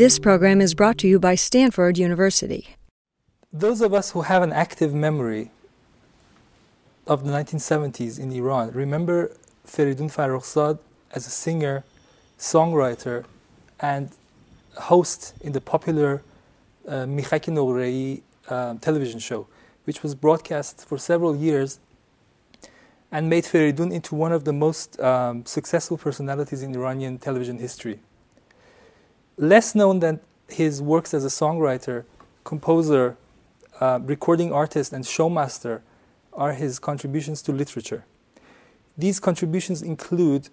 This program is brought to you by Stanford University. Those of us who have an active memory of the 1970s in Iran remember Feridun Farrokhzad as a singer, songwriter, and host in the popular uh, Mikhak uh, television show, which was broadcast for several years and made Feridun into one of the most um, successful personalities in Iranian television history. Less known than his works as a songwriter, composer, uh, recording artist, and showmaster are his contributions to literature. These contributions include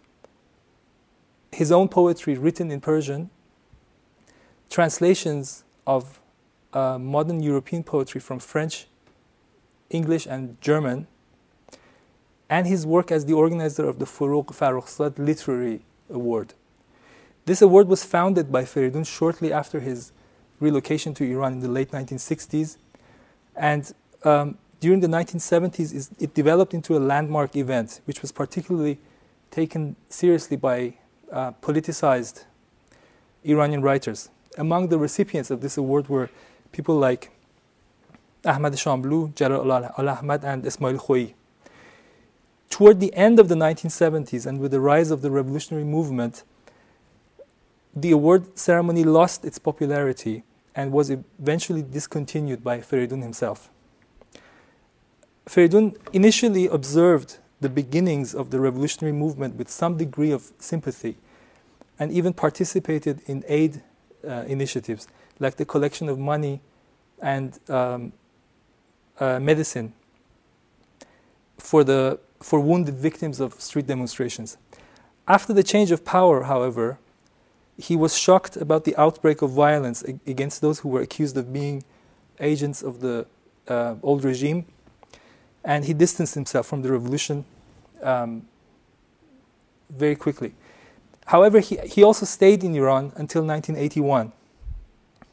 his own poetry written in Persian, translations of uh, modern European poetry from French, English, and German, and his work as the organizer of the Forough Farrokhzad Literary Award. This award was founded by Feridun shortly after his relocation to Iran in the late 1960s, and um, during the 1970s, it developed into a landmark event, which was particularly taken seriously by uh, politicized Iranian writers. Among the recipients of this award were people like Ahmad Shamlou, Jalal al Ahmad, and Ismail Khoei. Toward the end of the 1970s and with the rise of the revolutionary movement, the award ceremony lost its popularity and was eventually discontinued by Feridun himself. Feridun initially observed the beginnings of the revolutionary movement with some degree of sympathy and even participated in aid uh, initiatives like the collection of money and um, uh, medicine for, the, for wounded victims of street demonstrations. After the change of power, however, he was shocked about the outbreak of violence against those who were accused of being agents of the uh, old regime and he distanced himself from the revolution um, very quickly. However, he, he also stayed in Iran until 1981.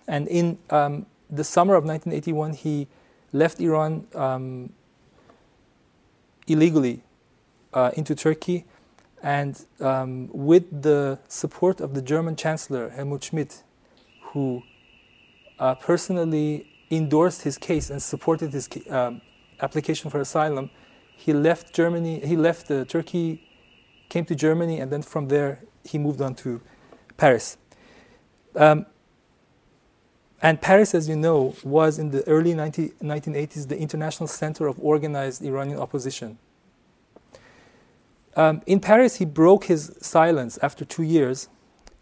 And in um, the summer of 1981, he left Iran um, illegally uh, into Turkey. And um, with the support of the German Chancellor, Helmut Schmidt, who uh, personally endorsed his case and supported his um, application for asylum, he left Germany, he left uh, Turkey, came to Germany, and then from there he moved on to Paris. Um, and Paris, as you know, was in the early 19, 1980s the international center of organized Iranian opposition. Um, in Paris, he broke his silence after two years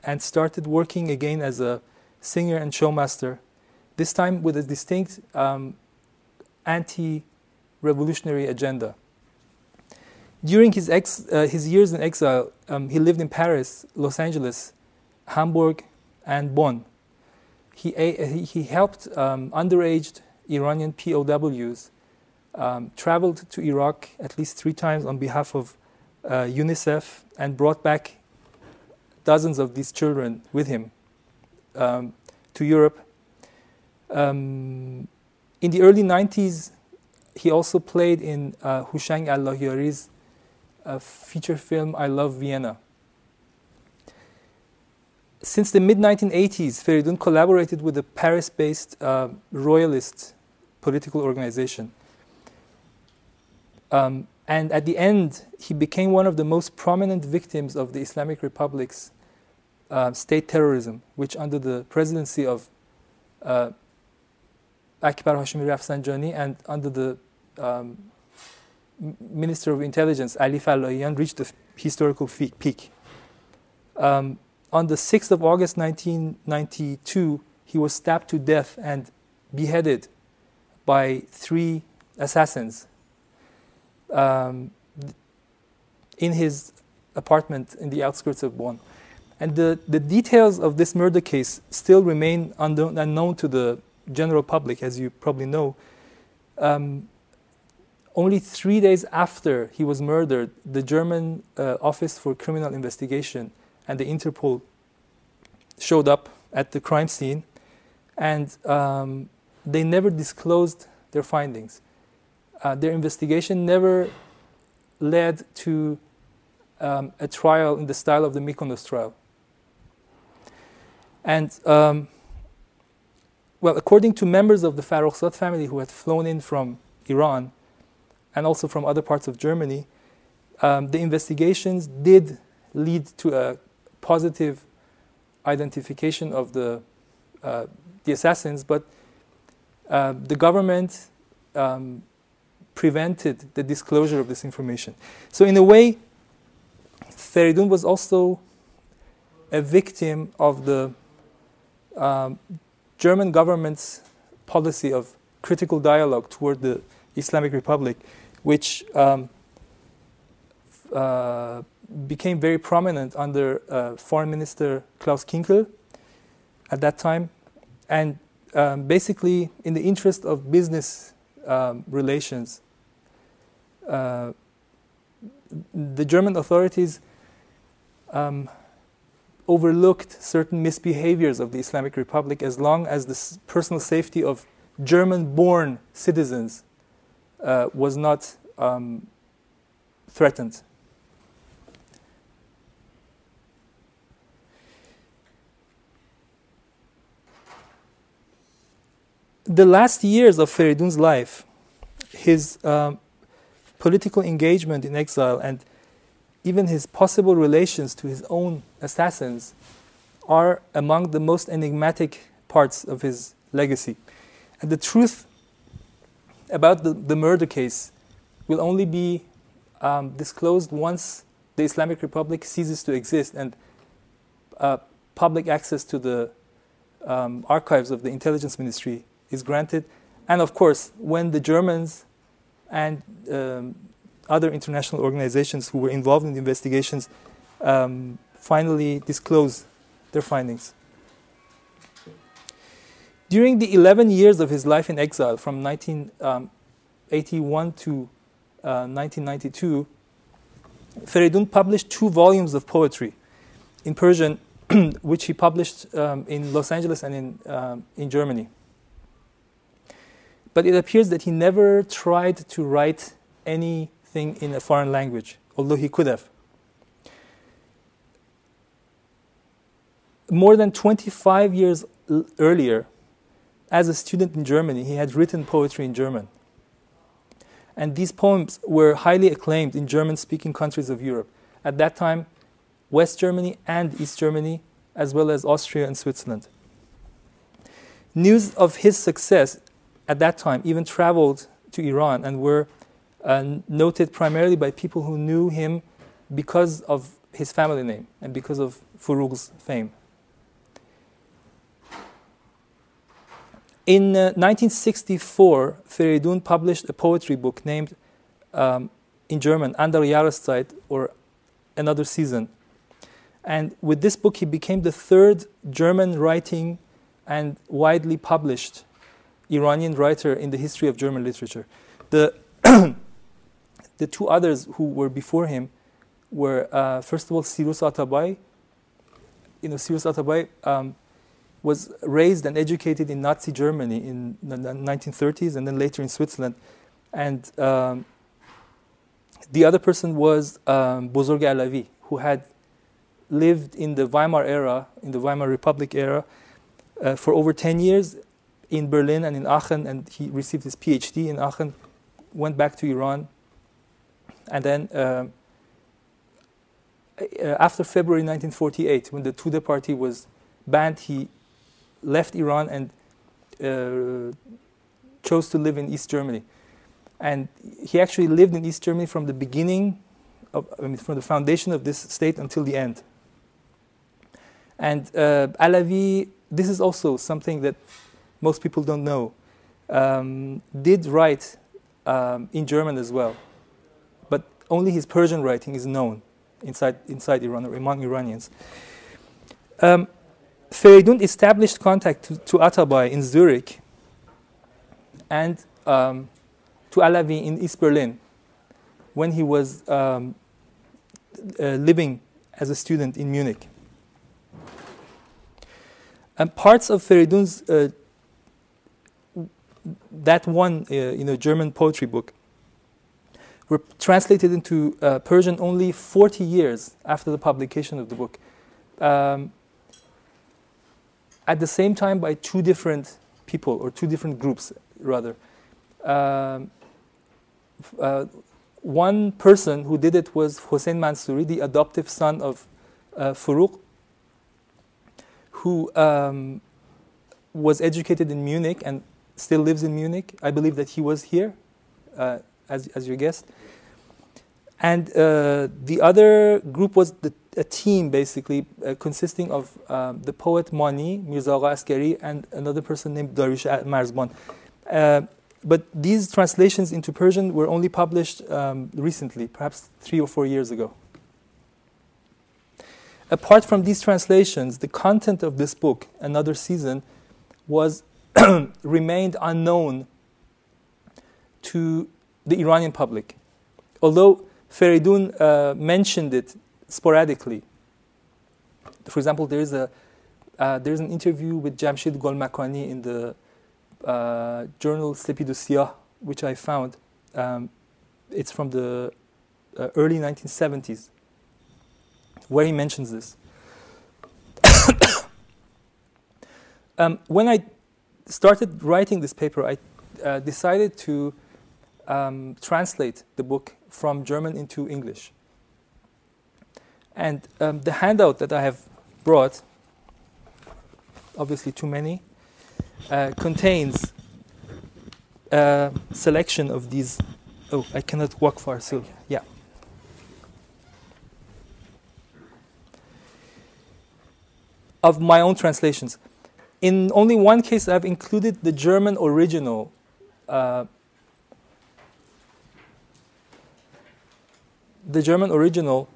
and started working again as a singer and showmaster, this time with a distinct um, anti revolutionary agenda. During his, ex, uh, his years in exile, um, he lived in Paris, Los Angeles, Hamburg, and Bonn. He, he, he helped um, underage Iranian POWs, um, traveled to Iraq at least three times on behalf of UNICEF, and brought back dozens of these children with him um, to Europe. Um, in the early 90s, he also played in uh, Houshang Allahyari's uh, feature film I Love Vienna. Since the mid 1980s, Feridun collaborated with a Paris based uh, royalist political organization. Um, and at the end, he became one of the most prominent victims of the Islamic Republic's uh, state terrorism, which, under the presidency of uh, Akbar Hashemi Rafsanjani and under the um, Minister of Intelligence, Ali Falahian, reached the historical peak. Um, on the 6th of August 1992, he was stabbed to death and beheaded by three assassins um, in his apartment in the outskirts of Bonn. And the, the details of this murder case still remain unknown, unknown to the general public, as you probably know. Um, only three days after he was murdered, the German uh, Office for Criminal Investigation and the Interpol showed up at the crime scene, and um, they never disclosed their findings. Uh, their investigation never led to um, a trial in the style of the Mykonos trial. And um, well, according to members of the Farrokhzad family who had flown in from Iran and also from other parts of Germany, um, the investigations did lead to a positive identification of the uh, the assassins, but uh, the government um, prevented the disclosure of this information. So, in a way, Feridun was also a victim of the um, German government's policy of critical dialogue toward the Islamic Republic, which um, uh, became very prominent under uh, Foreign Minister Klaus Kinkel at that time, and um, basically in the interest of business um, relations, uh, the German authorities um, overlooked certain misbehaviors of the Islamic Republic as long as the personal safety of German born citizens uh, was not um, threatened. The last years of Feridun's life, his um, political engagement in exile and even his possible relations to his own assassins are among the most enigmatic parts of his legacy. And the truth about the, the murder case will only be um, disclosed once the Islamic Republic ceases to exist and uh, public access to the um, archives of the intelligence ministry is granted. And of course, when the Germans and um, other international organizations who were involved in the investigations um, finally disclose their findings. During the 11 years of his life in exile, from 1981 um, to uh, 1992, Feridun published two volumes of poetry in Persian, which he published um, in Los Angeles and in, um, in Germany. But it appears that he never tried to write anything in a foreign language, although he could have. More than 25 years earlier, as a student in Germany, he had written poetry in German. And these poems were highly acclaimed in German speaking countries of Europe. At that time, West Germany and East Germany, as well as Austria and Switzerland. News of his success at that time even traveled to Iran and were uh, noted primarily by people who knew him because of his family name and because of Furug's fame. In uh, 1964, Feridun published a poetry book named, um, in German, Andere Jahreszeit, or Another Season. And with this book, he became the third German writing and widely published Iranian writer in the history of German literature. The the two others who were before him were, uh, first of all, Sirus Atabay. You know, Sirus Atabay um, was raised and educated in Nazi Germany in the 1930s and then later in Switzerland. And um, the other person was um, Bozorg Alavi, who had lived in the Weimar era, in the Weimar Republic era, uh, for over 10 years in Berlin and in Aachen, and he received his PhD in Aachen, went back to Iran, and then um, uh, after February 1948, when the Tudeh party was banned, he left Iran and uh, chose to live in East Germany. And he actually lived in East Germany from the beginning, of, I mean, from the foundation of this state until the end. And uh, Alavi, this is also something that most people don't know, um, did write um, in German as well but only his Persian writing is known inside, inside Iran or among Iranians. Um, Feridun established contact to, to in Zurich and um, to Alavi in East Berlin when he was um, uh, living as a student in Munich. And parts of Feridun's uh, that one, uh, you know, German poetry book were translated into uh, Persian only 40 years after the publication of the book. Um, at the same time by two different people or two different groups, rather. Um, uh, one person who did it was Hossein Mansouri, the adoptive son of uh, Furuq, who um, was educated in Munich and still lives in Munich. I believe that he was here, uh, as, as your guest. And uh, the other group was the, a team, basically, uh, consisting of um, the poet Mani, Mirza Askari, and another person named Dariush Marzban. Uh, but these translations into Persian were only published um, recently, perhaps three or four years ago. Apart from these translations, the content of this book, Another Season, was remained unknown to the Iranian public. Although Feridun uh, mentioned it sporadically. For example, there is a uh, there's an interview with Jamshid Golmakani in the uh, journal Sepidusiyah, which I found. Um, it's from the uh, early 1970s, where he mentions this. um, when I started writing this paper, I uh, decided to um, translate the book from German into English. And um, the handout that I have brought, obviously too many, uh, contains a selection of these. Oh, I cannot walk far, so yeah. Of my own translations. In only one case, I've included the German original uh, the German original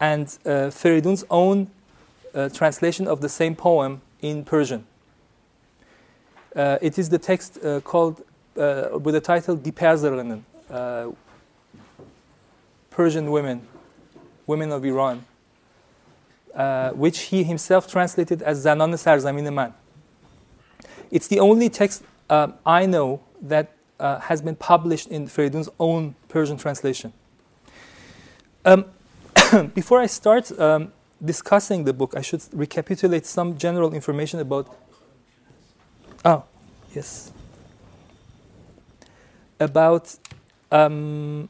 and uh, Feridun's own uh, translation of the same poem in Persian. Uh, it is the text uh, called uh, with the title Die Perserinnen, uh, Persian women, women of Iran, uh, which he himself translated as Zanan Sarzamin Man. It's the only text I know that has been published in Feridun's own Persian translation. Um, before I start um, discussing the book, I should recapitulate some general information about. Oh, yes. About um,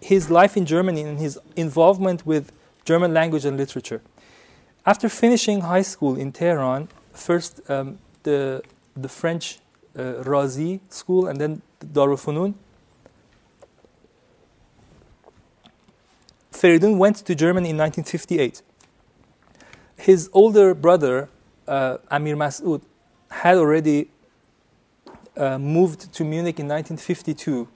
his life in Germany and his involvement with German language and literature. After finishing high school in Tehran, first um, the, the French uh, Razi school and then the Darul Feridun went to Germany in 1958. His older brother, uh, Amir Mas'ud, had already uh, moved to Munich in 1952,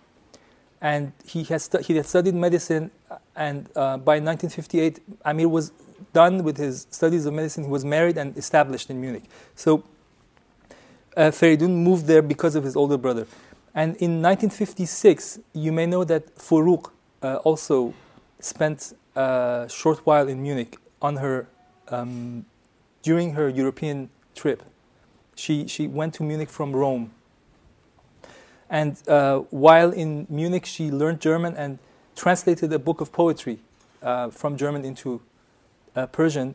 and he, has he had studied medicine. And uh, by 1958, Amir was done with his studies of medicine. He was married and established in Munich. So uh, Feridun moved there because of his older brother. And in 1956, you may know that Furuq uh, also spent a short while in Munich on her um, during her European trip. She she went to Munich from Rome. And uh, while in Munich, she learned German and translated a book of poetry uh, from German into uh, Persian.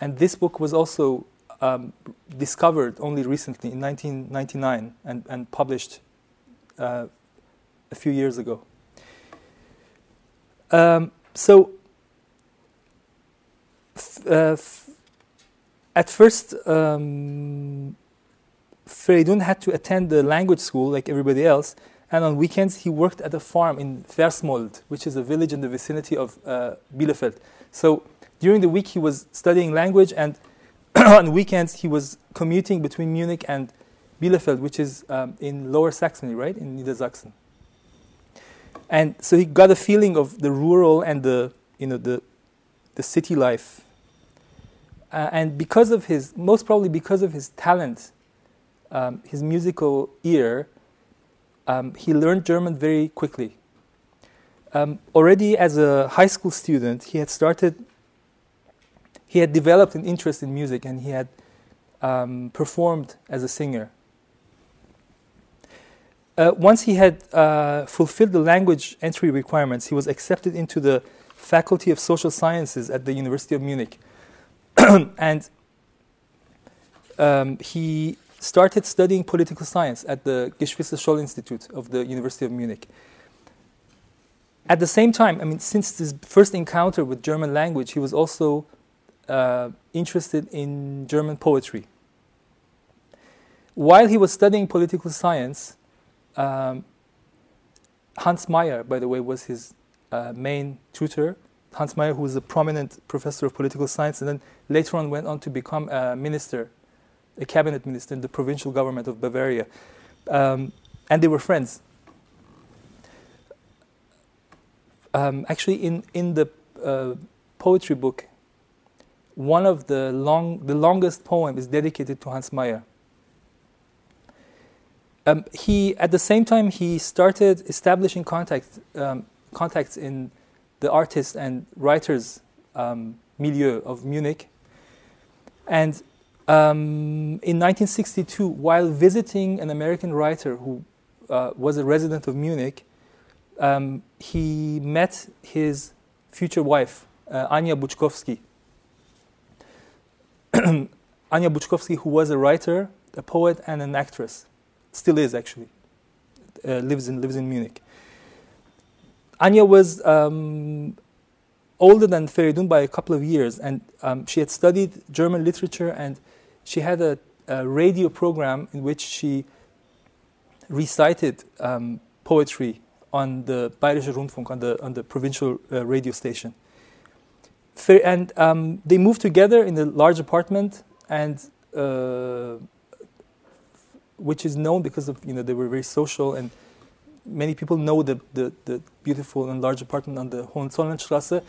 And this book was also um, discovered only recently in 1999 and, and published uh, a few years ago. Um, so, uh, at first, um, Feridun had to attend the language school like everybody else, and on weekends he worked at a farm in Versmold, which is a village in the vicinity of uh, Bielefeld. So during the week he was studying language, and on weekends he was commuting between Munich and Bielefeld, which is um, in Lower Saxony, right, in Niedersachsen. And so he got a feeling of the rural and the, you know, the, the city life. Uh, and because of his, most probably because of his talent, um, his musical ear, um, he learned German very quickly. Um, already as a high school student, he had started, he had developed an interest in music and he had um, performed as a singer. Uh, once he had uh, fulfilled the language entry requirements, he was accepted into the Faculty of Social Sciences at the University of Munich. and um, he started studying political science at the Geschwister Scholl Institute of the University of Munich. At the same time, I mean, since his first encounter with German language, he was also uh, interested in German poetry. While he was studying political science, um, Hans Maier, by the way, was his uh, main tutor. Hans Maier, who was a prominent professor of political science, and then later on went on to become a minister, a cabinet minister in the provincial government of Bavaria. Um, and they were friends. Um, actually, in, in the uh, poetry book, one of the long, the longest poem is dedicated to Hans Maier. Um, he, at the same time, he started establishing contact, um, contacts in the artists and writers um, milieu of Munich. And um, in 1962, while visiting an American writer who uh, was a resident of Munich, um, he met his future wife, uh, Anya Buchkowski. Anya Buchkowski, who was a writer, a poet, and an actress still is actually, uh, lives in lives in Munich. Anya was um, older than Feridun by a couple of years, and um, she had studied German literature, and she had a, a radio program in which she recited um, poetry on the Bayerische Rundfunk, on the on the provincial uh, radio station. And um, they moved together in a large apartment, and uh, which is known because of you know they were very social and many people know the the, the beautiful and large apartment on the Hohenzollernstraße.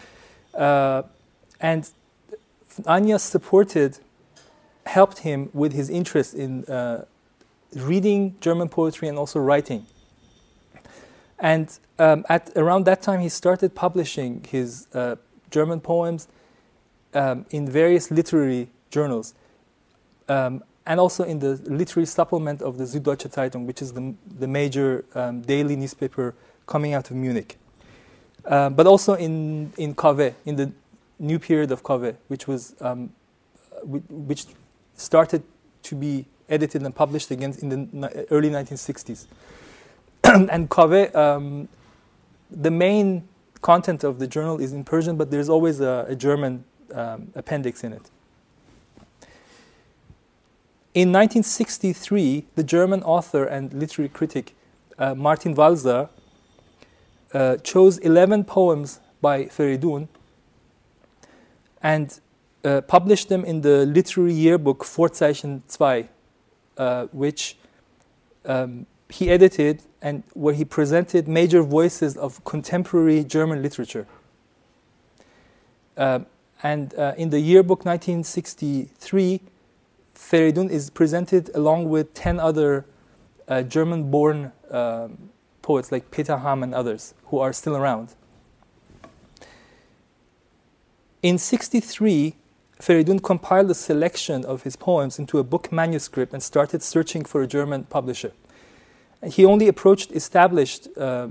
Uh, and Anya supported, helped him with his interest in uh, reading German poetry and also writing. And um, at around that time, he started publishing his uh, German poems um, in various literary journals. Um, and also in the literary supplement of the Süddeutsche Zeitung, which is the, the major um, daily newspaper coming out of Munich. Uh, but also in, in Kaveh, in the new period of Kaveh, which, was, um, which started to be edited and published again in the early 1960s. and Kaveh, um, the main content of the journal is in Persian, but there's always a, a German um, appendix in it. In 1963, the German author and literary critic uh, Martin Walser uh, chose 11 poems by Feridun and uh, published them in the literary yearbook Vorzeichen 2, uh, which um, he edited and where he presented major voices of contemporary German literature. Uh, and uh, in the yearbook 1963, Feridun is presented along with 10 other uh, German born um, poets like Peter Hamm and others who are still around. In 63, Feridun compiled a selection of his poems into a book manuscript and started searching for a German publisher. He only approached established uh,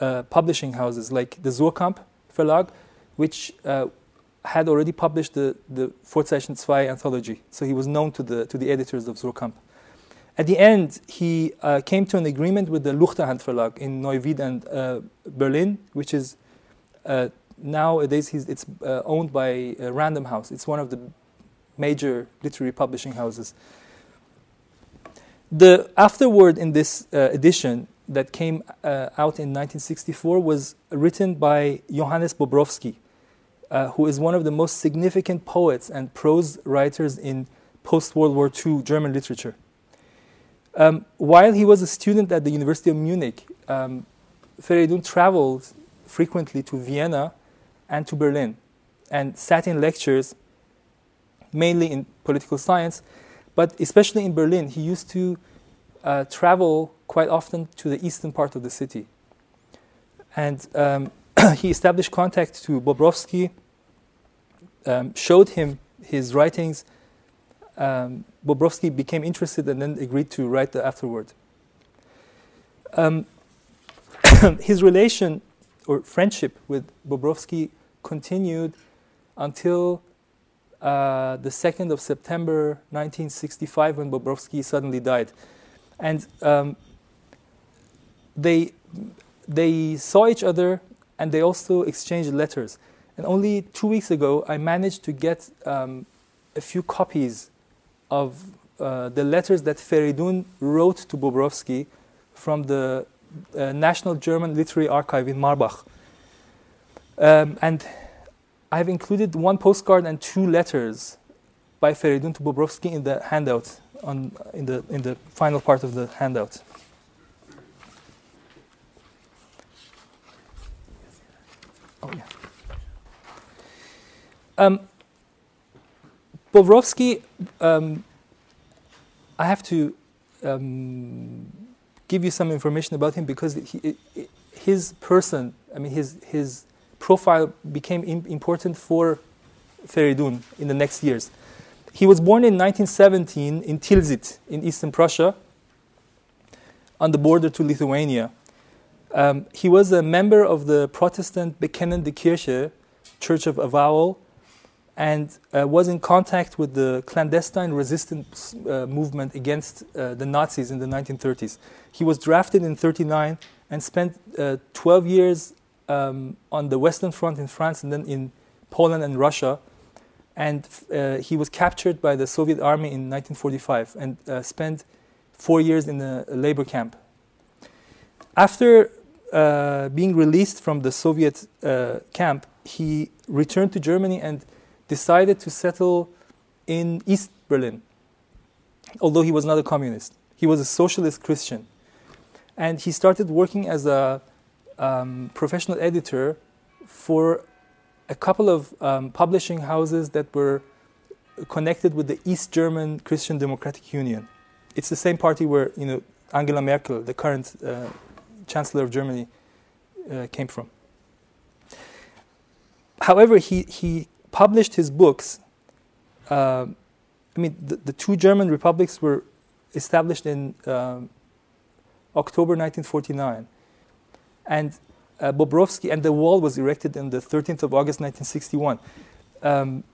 uh, publishing houses like the Suhrkamp Verlag, which uh, had already published the, the Vorzeichen 2 anthology, so he was known to the, to the editors of Suhrkamp. At the end, he uh, came to an agreement with the Luchterhand Verlag in Neuwied and uh, Berlin, which is uh, nowadays it's owned by Random House. It's one of the major literary publishing houses. The afterword in this uh, edition that came uh, out in 1964 was written by Johannes Bobrowski, uh, who is one of the most significant poets and prose writers in post World War II German literature. Um, while he was a student at the University of Munich, um, Feridun traveled frequently to Vienna and to Berlin and sat in lectures, mainly in political science, but especially in Berlin. He used to uh, travel quite often to the eastern part of the city. And um, he established contact to Bobrowski, um, showed him his writings. Um, Bobrowski became interested and then agreed to write the afterword. Um, his relation or friendship with Bobrowski continued until uh, the 2nd of September 1965 when Bobrowski suddenly died. And um, they, they saw each other and they also exchanged letters. And only two weeks ago, I managed to get um, a few copies of uh, the letters that Feridun wrote to Bobrowski from the uh, National German Literary Archive in Marbach. Um, and I've included one postcard and two letters by Feridun to Bobrowski in the handout, on, in, the, in the final part of the handout. Oh, yeah. Um, Bobrowski, um, I have to um, give you some information about him because he, his person, I mean, his, his profile became important for Feridun in the next years. He was born in 1917 in Tilsit in eastern Prussia on the border to Lithuania. Um, he was a member of the Protestant Bekennende Kirche, Church of Avowal, and uh, was in contact with the clandestine resistance uh, movement against uh, the Nazis in the 1930s. He was drafted in 39 and spent uh, 12 years um, on the Western Front in France and then in Poland and Russia. And uh, he was captured by the Soviet army in 1945 and uh, spent four years in a labor camp. After being released from the Soviet camp, he returned to Germany and decided to settle in East Berlin, although he was not a communist. He was a socialist Christian. And he started working as a um, professional editor for a couple of um, publishing houses that were connected with the East German Christian Democratic Union. It's the same party where you know Angela Merkel, the current uh, Chancellor of Germany, uh, came from. However, he, he published his books. Uh, I mean, the, the, two German republics were established in um, October 1949. And uh, Bobrowski, and the wall was erected on the 13th of August 1961. Um,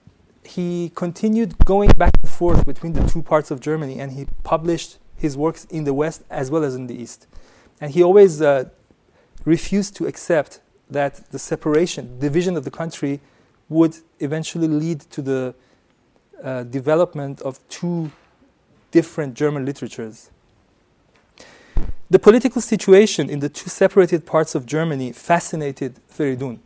he continued going back and forth between the two parts of Germany, and he published his works in the West as well as in the East. And he always uh, refused to accept that the separation, division of the country, would eventually lead to the uh, development of two different German literatures. The political situation in the two separated parts of Germany fascinated Feridun.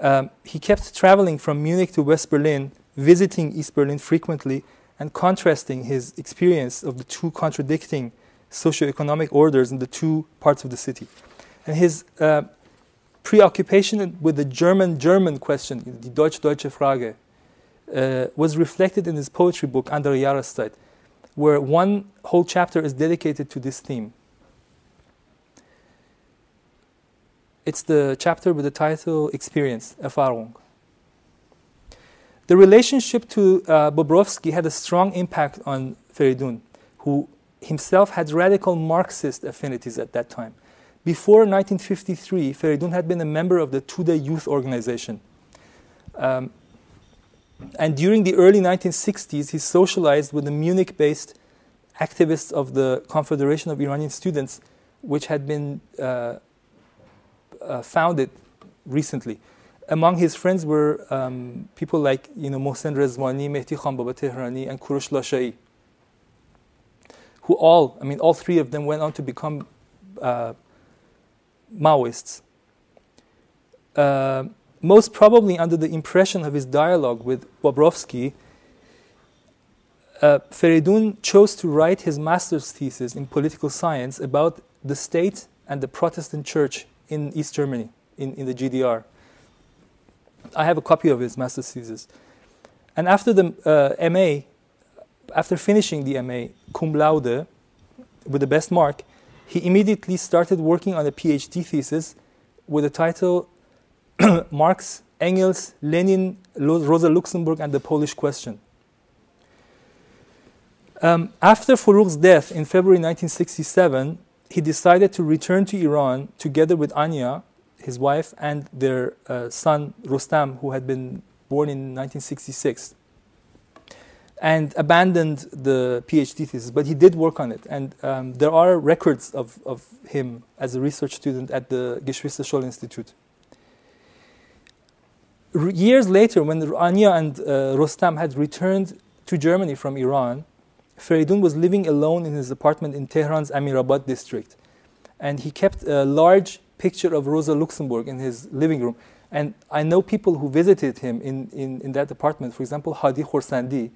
Um, he kept traveling from Munich to West Berlin, visiting East Berlin frequently, and contrasting his experience of the two contradicting socioeconomic orders in the two parts of the city. And his uh, preoccupation with the German German question, the Deutsch-Deutsche Frage, uh, was reflected in his poetry book, Andere Jahreszeit, where one whole chapter is dedicated to this theme. It's the chapter with the title Experience, Erfahrung. The relationship to uh, Bobrowski had a strong impact on Feridun, who himself had radical Marxist affinities at that time. Before 1953, Feridun had been a member of the Tudeh Youth Organization. Um, and during the early 1960s, he socialized with the Munich based activists of the Confederation of Iranian Students, which had been uh, uh, founded recently. Among his friends were um, people like you know, Mohsen Rezvani, Mehdi Khanbaba Tehrani, and Kurosh Lashai, who all, I mean, all three of them went on to become uh, Maoists. Uh, most probably under the impression of his dialogue with Bobrowski, uh, Feridun chose to write his master's thesis in political science about the state and the Protestant church in East Germany, in, in the GDR. I have a copy of his master's thesis. And after the uh, MA, after finishing the MA cum laude with the best mark, he immediately started working on a PhD thesis with the title Marx, Engels, Lenin, Rosa Luxemburg, and the Polish Question. Um, after Foroughi's death in February 1967, he decided to return to Iran together with Anya, his wife, and their uh, son Rustam, who had been born in 1966. and abandoned the PhD thesis, but he did work on it. And um, there are records of, of him as a research student at the Geschwister Scholl Institute. R- years later, when Anya and uh, Rostam had returned to Germany from Iran, Feridun was living alone in his apartment in Tehran's Amirabad district. And he kept a large picture of Rosa Luxemburg in his living room. And I know people who visited him in, in, in that apartment. For example, Hadi Khorsandi,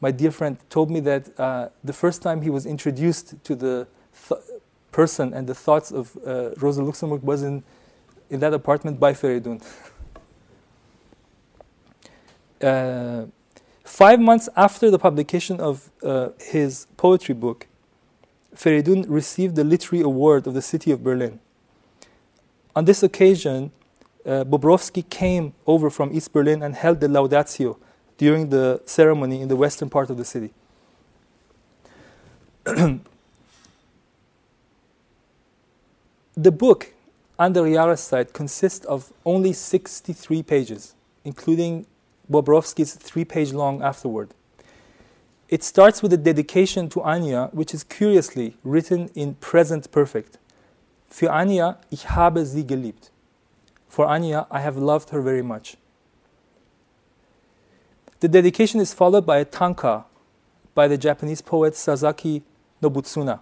my dear friend, told me that uh, the first time he was introduced to the th- person and the thoughts of uh, Rosa Luxemburg was in, in that apartment by Feridun. uh, five months after the publication of uh, his poetry book, Feridun received the Literary Award of the city of Berlin. On this occasion, uh, Bobrowski came over from East Berlin and held the laudatio during the ceremony in the western part of the city. the book, Andere Jahreszeit, consists of only 63 pages, including Bobrowski's three page long afterword. It starts with a dedication to Anya, which is curiously written in present perfect. Für Anya, ich habe sie geliebt. For Anya, I have loved her very much. The dedication is followed by a tanka by the Japanese poet Sasaki Nobutsuna.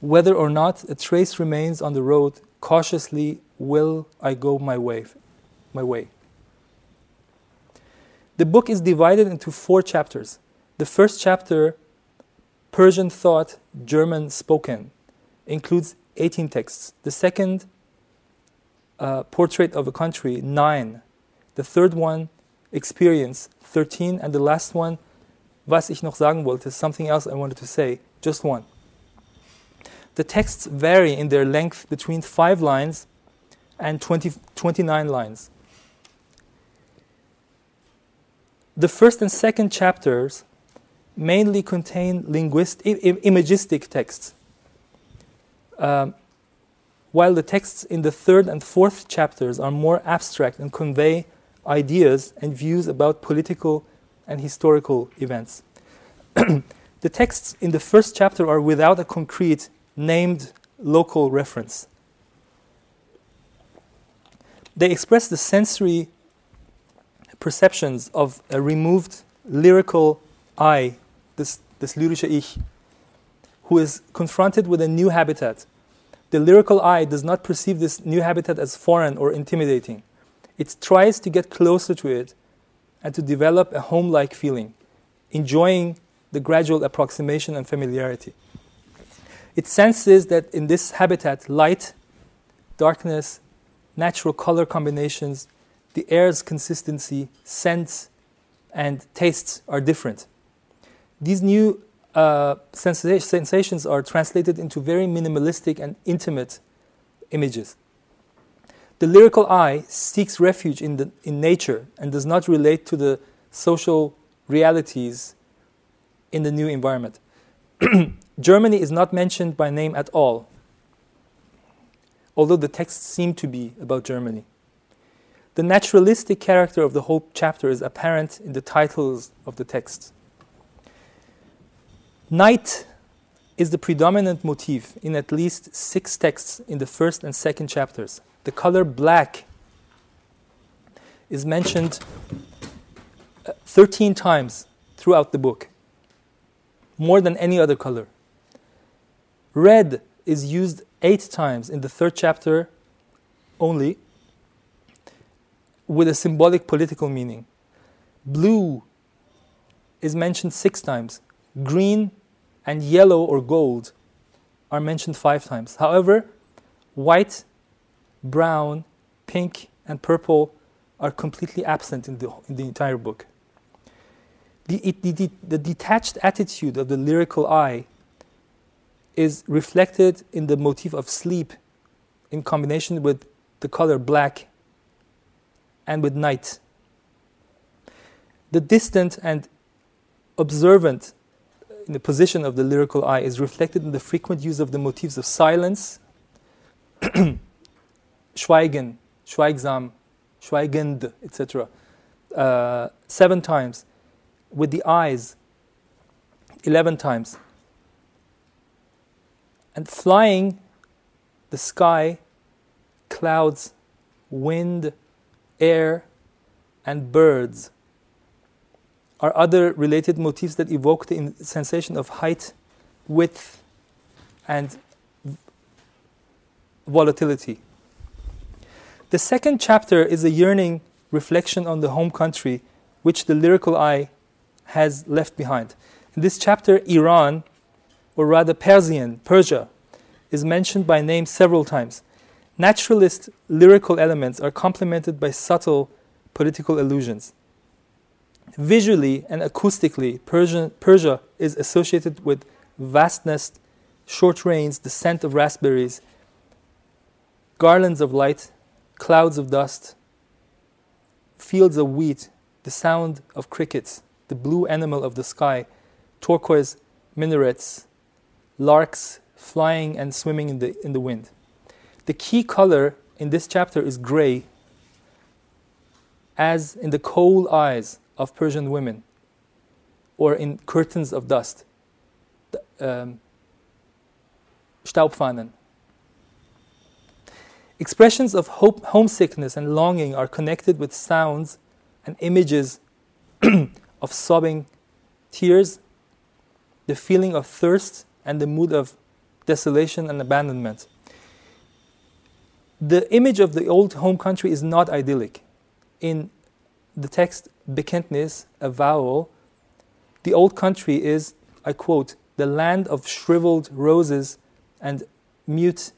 Whether or not a trace remains on the road, cautiously will I go my way. My way. The book is divided into four chapters. The first chapter, Persian thought, German spoken, includes 18 texts. The second, uh, Portrait of a Country, 9. The third one, Experience, 13. And the last one, Was ich noch sagen wollte, something else I wanted to say, just one. The texts vary in their length between 5 lines and 20, 29 lines. The first and second chapters mainly contain linguist, imagistic texts, um, while the texts in the third and fourth chapters are more abstract and convey ideas and views about political and historical events. the texts in the first chapter are without a concrete named local reference. They express the sensory perceptions of a removed lyrical I, this, this lyrische Ich, who is confronted with a new habitat. The lyrical I does not perceive this new habitat as foreign or intimidating. It tries to get closer to it and to develop a home like feeling, enjoying the gradual approximation and familiarity. It senses that in this habitat, light, darkness, natural color combinations, the air's consistency, scents, and tastes are different. These new uh, sensations are translated into very minimalistic and intimate images. The lyrical I seeks refuge in, the, in nature and does not relate to the social realities in the new environment. Germany is not mentioned by name at all, although the texts seem to be about Germany. The naturalistic character of the whole chapter is apparent in the titles of the texts. Night is the predominant motif in at least six texts in the first and second chapters. The color black is mentioned uh, 13 times throughout the book, more than any other color. Red is used eight times in the third chapter only, with a symbolic political meaning. Blue is mentioned six times. Green and yellow or gold are mentioned five times. However, white, brown, pink, and purple are completely absent in the, in the entire book. The, it, the, the detached attitude of the lyrical I is reflected in the motif of sleep in combination with the color black and with night. The distant and observant in the position of the lyrical I is reflected in the frequent use of the motifs of silence, schweigen, schweigsam, schweigend, etc. Uh, seven times. with the eyes 11 times. And flying the sky, clouds, wind, air, and birds are other related motifs that evoke the sensation of height, width, and volatility. The second chapter is a yearning reflection on the home country which the lyrical I has left behind. In this chapter, Iran, or rather Persian, Persia, is mentioned by name several times. Naturalist lyrical elements are complemented by subtle political allusions. Visually and acoustically, Persian, Persia is associated with vastness, short rains, the scent of raspberries, garlands of light, clouds of dust, fields of wheat, the sound of crickets, the blue animal of the sky, turquoise minarets, larks flying and swimming in the, in the wind. The key color in this chapter is gray, as in the cold eyes of Persian women, or in curtains of dust, um. Expressions of hope, homesickness and longing are connected with sounds and images of sobbing tears, the feeling of thirst, and the mood of desolation and abandonment. The image of the old home country is not idyllic. In the text Bekenntnis, avowal, the old country is, I quote, the land of shriveled roses and mute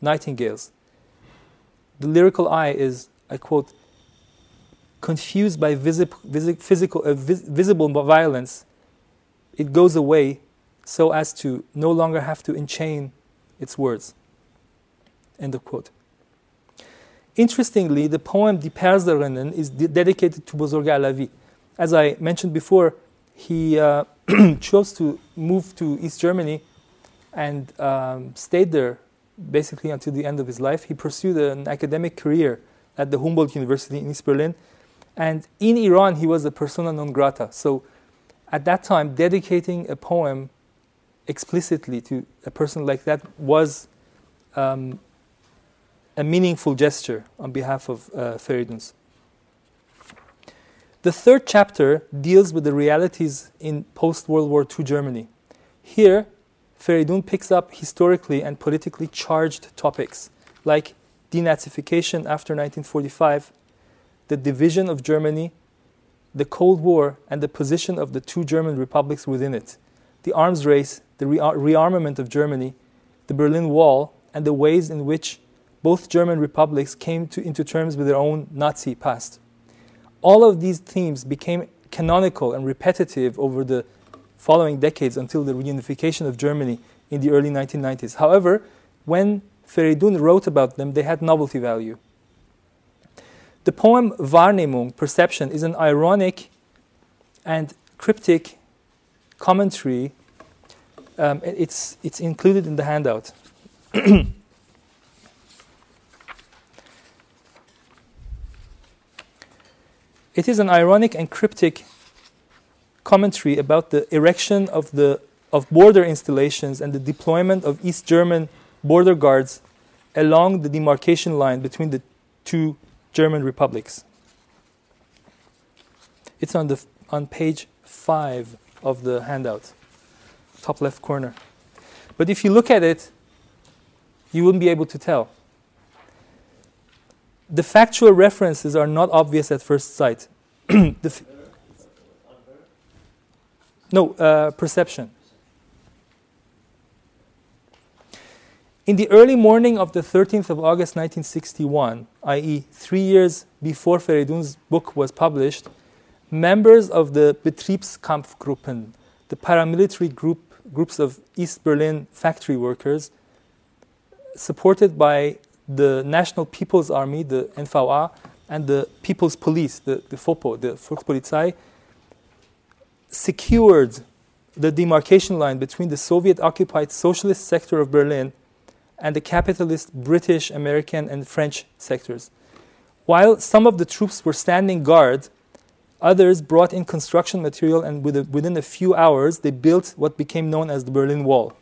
nightingales the lyrical I is, I quote, confused by visi- visi- physical, uh, vis- visible violence, it goes away so as to no longer have to enchain its words. End of quote. Interestingly, the poem Die Perserinnen is de- dedicated to Bozorg Alavi. As I mentioned before, he uh, chose to move to East Germany and um, stayed there basically until the end of his life. He pursued an academic career at the Humboldt University in East Berlin. And in Iran, he was a persona non grata. So at that time, dedicating a poem explicitly to a person like that was um, a meaningful gesture on behalf of uh. The third chapter deals with the realities in post World War II Germany. Here, Feridun picks up historically and politically charged topics like denazification after 1945, the division of Germany, the Cold War, and the position of the two German republics within it, the arms race, the rearmament of Germany, the Berlin Wall, and the ways in which both German republics came to, into terms with their own Nazi past. All of these themes became canonical and repetitive over the following decades until the reunification of Germany in the early 1990s. However, when Feridun wrote about them, they had novelty value. The poem Wahrnehmung, Perception, is an ironic and cryptic commentary. Um, it's, it's included in the handout. it is an ironic and cryptic commentary about the erection of, the, of border installations and the deployment of East German border guards along the demarcation line between the two German republics. It's on, the, on page 5 of the handout, top left corner. But if you look at it, you wouldn't be able to tell. The factual references are not obvious at first sight. the, no, uh, perception. In the early morning of the 13th of August 1961, i.e., three years before Feridun's book was published, members of the Betriebskampfgruppen, the paramilitary group, groups of East Berlin factory workers, supported by the National People's Army, the NVA, and the People's Police, the, the VoPo, the Volkspolizei, secured the demarcation line between the Soviet occupied socialist sector of Berlin and the capitalist British, American, and French sectors. While some of the troops were standing guard Others brought in construction material, and within a few hours, they built what became known as the Berlin Wall.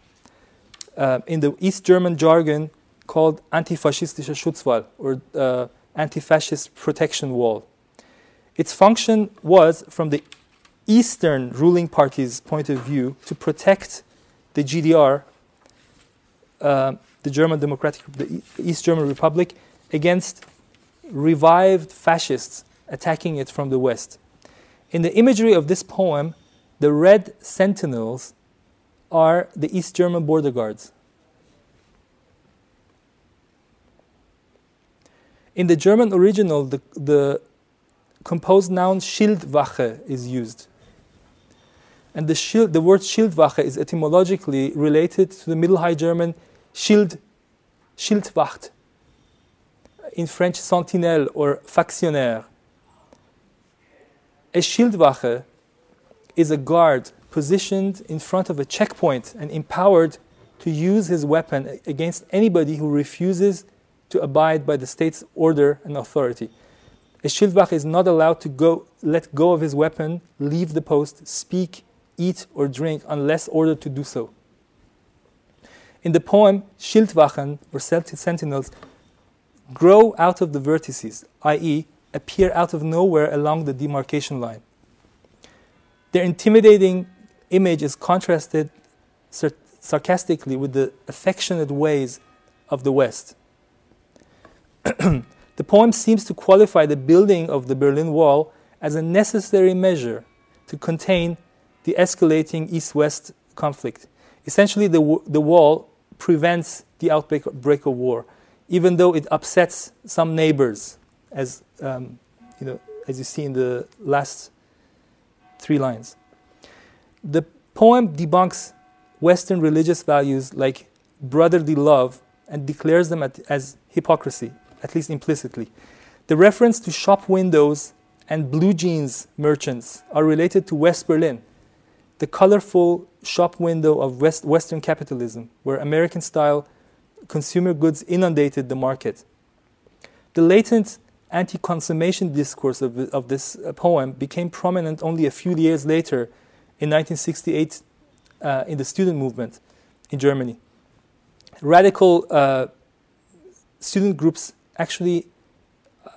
Uh, in the East German jargon, called Antifaschistische Schutzwall, or uh, anti fascist protection wall. Its function was, from the Eastern ruling party's point of view, to protect the GDR, uh, the German Democratic, the East German Republic, against revived fascists attacking it from the west. In the imagery of this poem, the red sentinels are the East German border guards. In the German original, the, the composed noun Schildwache is used. And the, Schild, the word Schildwache is etymologically related to the Middle High German Schild, Schildwacht, in French sentinelle or factionnaire. A Schildwache is a guard positioned in front of a checkpoint and empowered to use his weapon against anybody who refuses to abide by the state's order and authority. A Schildwache is not allowed to go, let go of his weapon, leave the post, speak, eat, or drink unless ordered to do so. In the poem, Schildwachen, or sentinels, grow out of the vertices, i.e., appear out of nowhere along the demarcation line. Their intimidating image is contrasted sarcastically with the affectionate ways of the West. the poem seems to qualify the building of the Berlin Wall as a necessary measure to contain the escalating east west conflict. Essentially, the, the wall prevents the outbreak of war, even though it upsets some neighbors, as, um, you know, as you see in the last three lines. The poem debunks Western religious values like brotherly love and declares them as hypocrisy at least implicitly. The reference to shop windows and blue jeans merchants are related to West Berlin, the colorful shop window of West, Western capitalism, where American style consumer goods inundated the market. The latent anti consummation discourse of, of this poem became prominent only a few years later in 1968 uh, in the student movement in Germany. Radical uh, student groups actually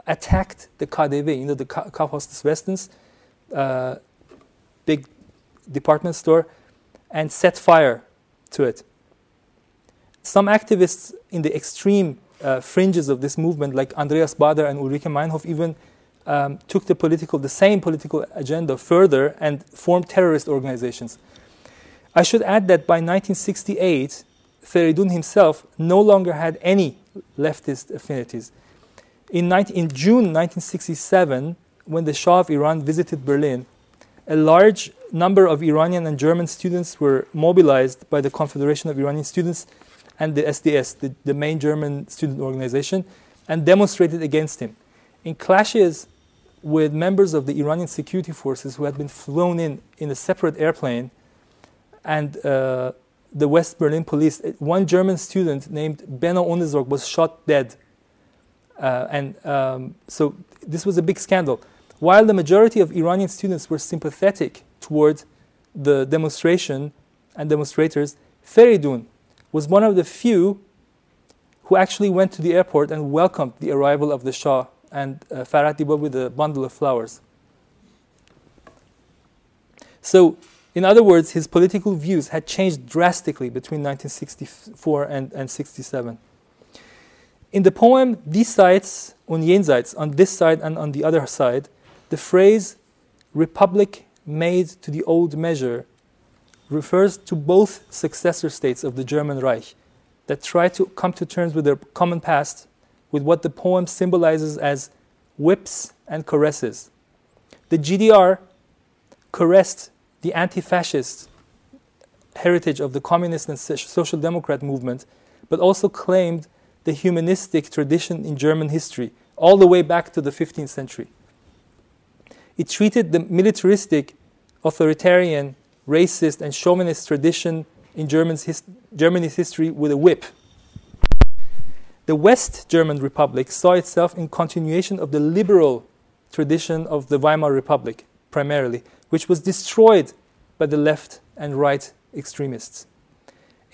attacked the KaDeWe, you know, the Kaufhaus des Westens, uh, big department store, and set fire to it. Some activists in the extreme uh, fringes of this movement, like Andreas Baader and Ulrike Meinhof, even um, took the political, the same political agenda further and formed terrorist organizations. I should add that by 1968, Feridun himself no longer had any leftist affinities. In, 19, in June 1967, when the Shah of Iran visited Berlin, a large number of Iranian and German students were mobilized by the Confederation of Iranian Students and the SDS, the, the main German student organization, and demonstrated against him. In clashes with members of the Iranian security forces who had been flown in in a separate airplane, and uh, the West Berlin police, one German student named Benno Ohnesorg was shot dead. Uh, and um, so this was a big scandal. While the majority of Iranian students were sympathetic toward the demonstration and demonstrators, Feridun was one of the few who actually went to the airport and welcomed the arrival of the Shah and uh, with a bundle of flowers. So in other words, his political views had changed drastically between 1964 and, and 67. In the poem Diesseits und Jenseits, on this side and on the other side, the phrase republic made to the old measure refers to both successor states of the German Reich that try to come to terms with their common past with what the poem symbolizes as whips and caresses. The GDR caressed the anti fascist heritage of the communist and social democrat movement, but also claimed the humanistic tradition in German history, all the way back to the 15th century. It treated the militaristic, authoritarian, racist, and chauvinist tradition in his- Germany's history with a whip. The West German Republic saw itself in continuation of the liberal tradition of the Weimar Republic, primarily, which was destroyed by the left and right extremists.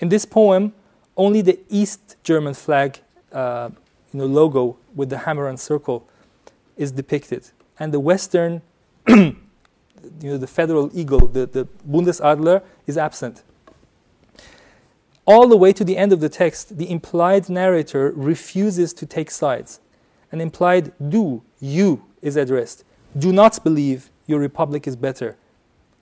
In this poem, only the East German flag uh, you know, logo with the hammer and circle is depicted, and the Western, you know, the federal eagle, the, the Bundesadler, is absent. All the way to the end of the text, the implied narrator refuses to take sides. An implied do, you, is addressed. Do not believe your republic is better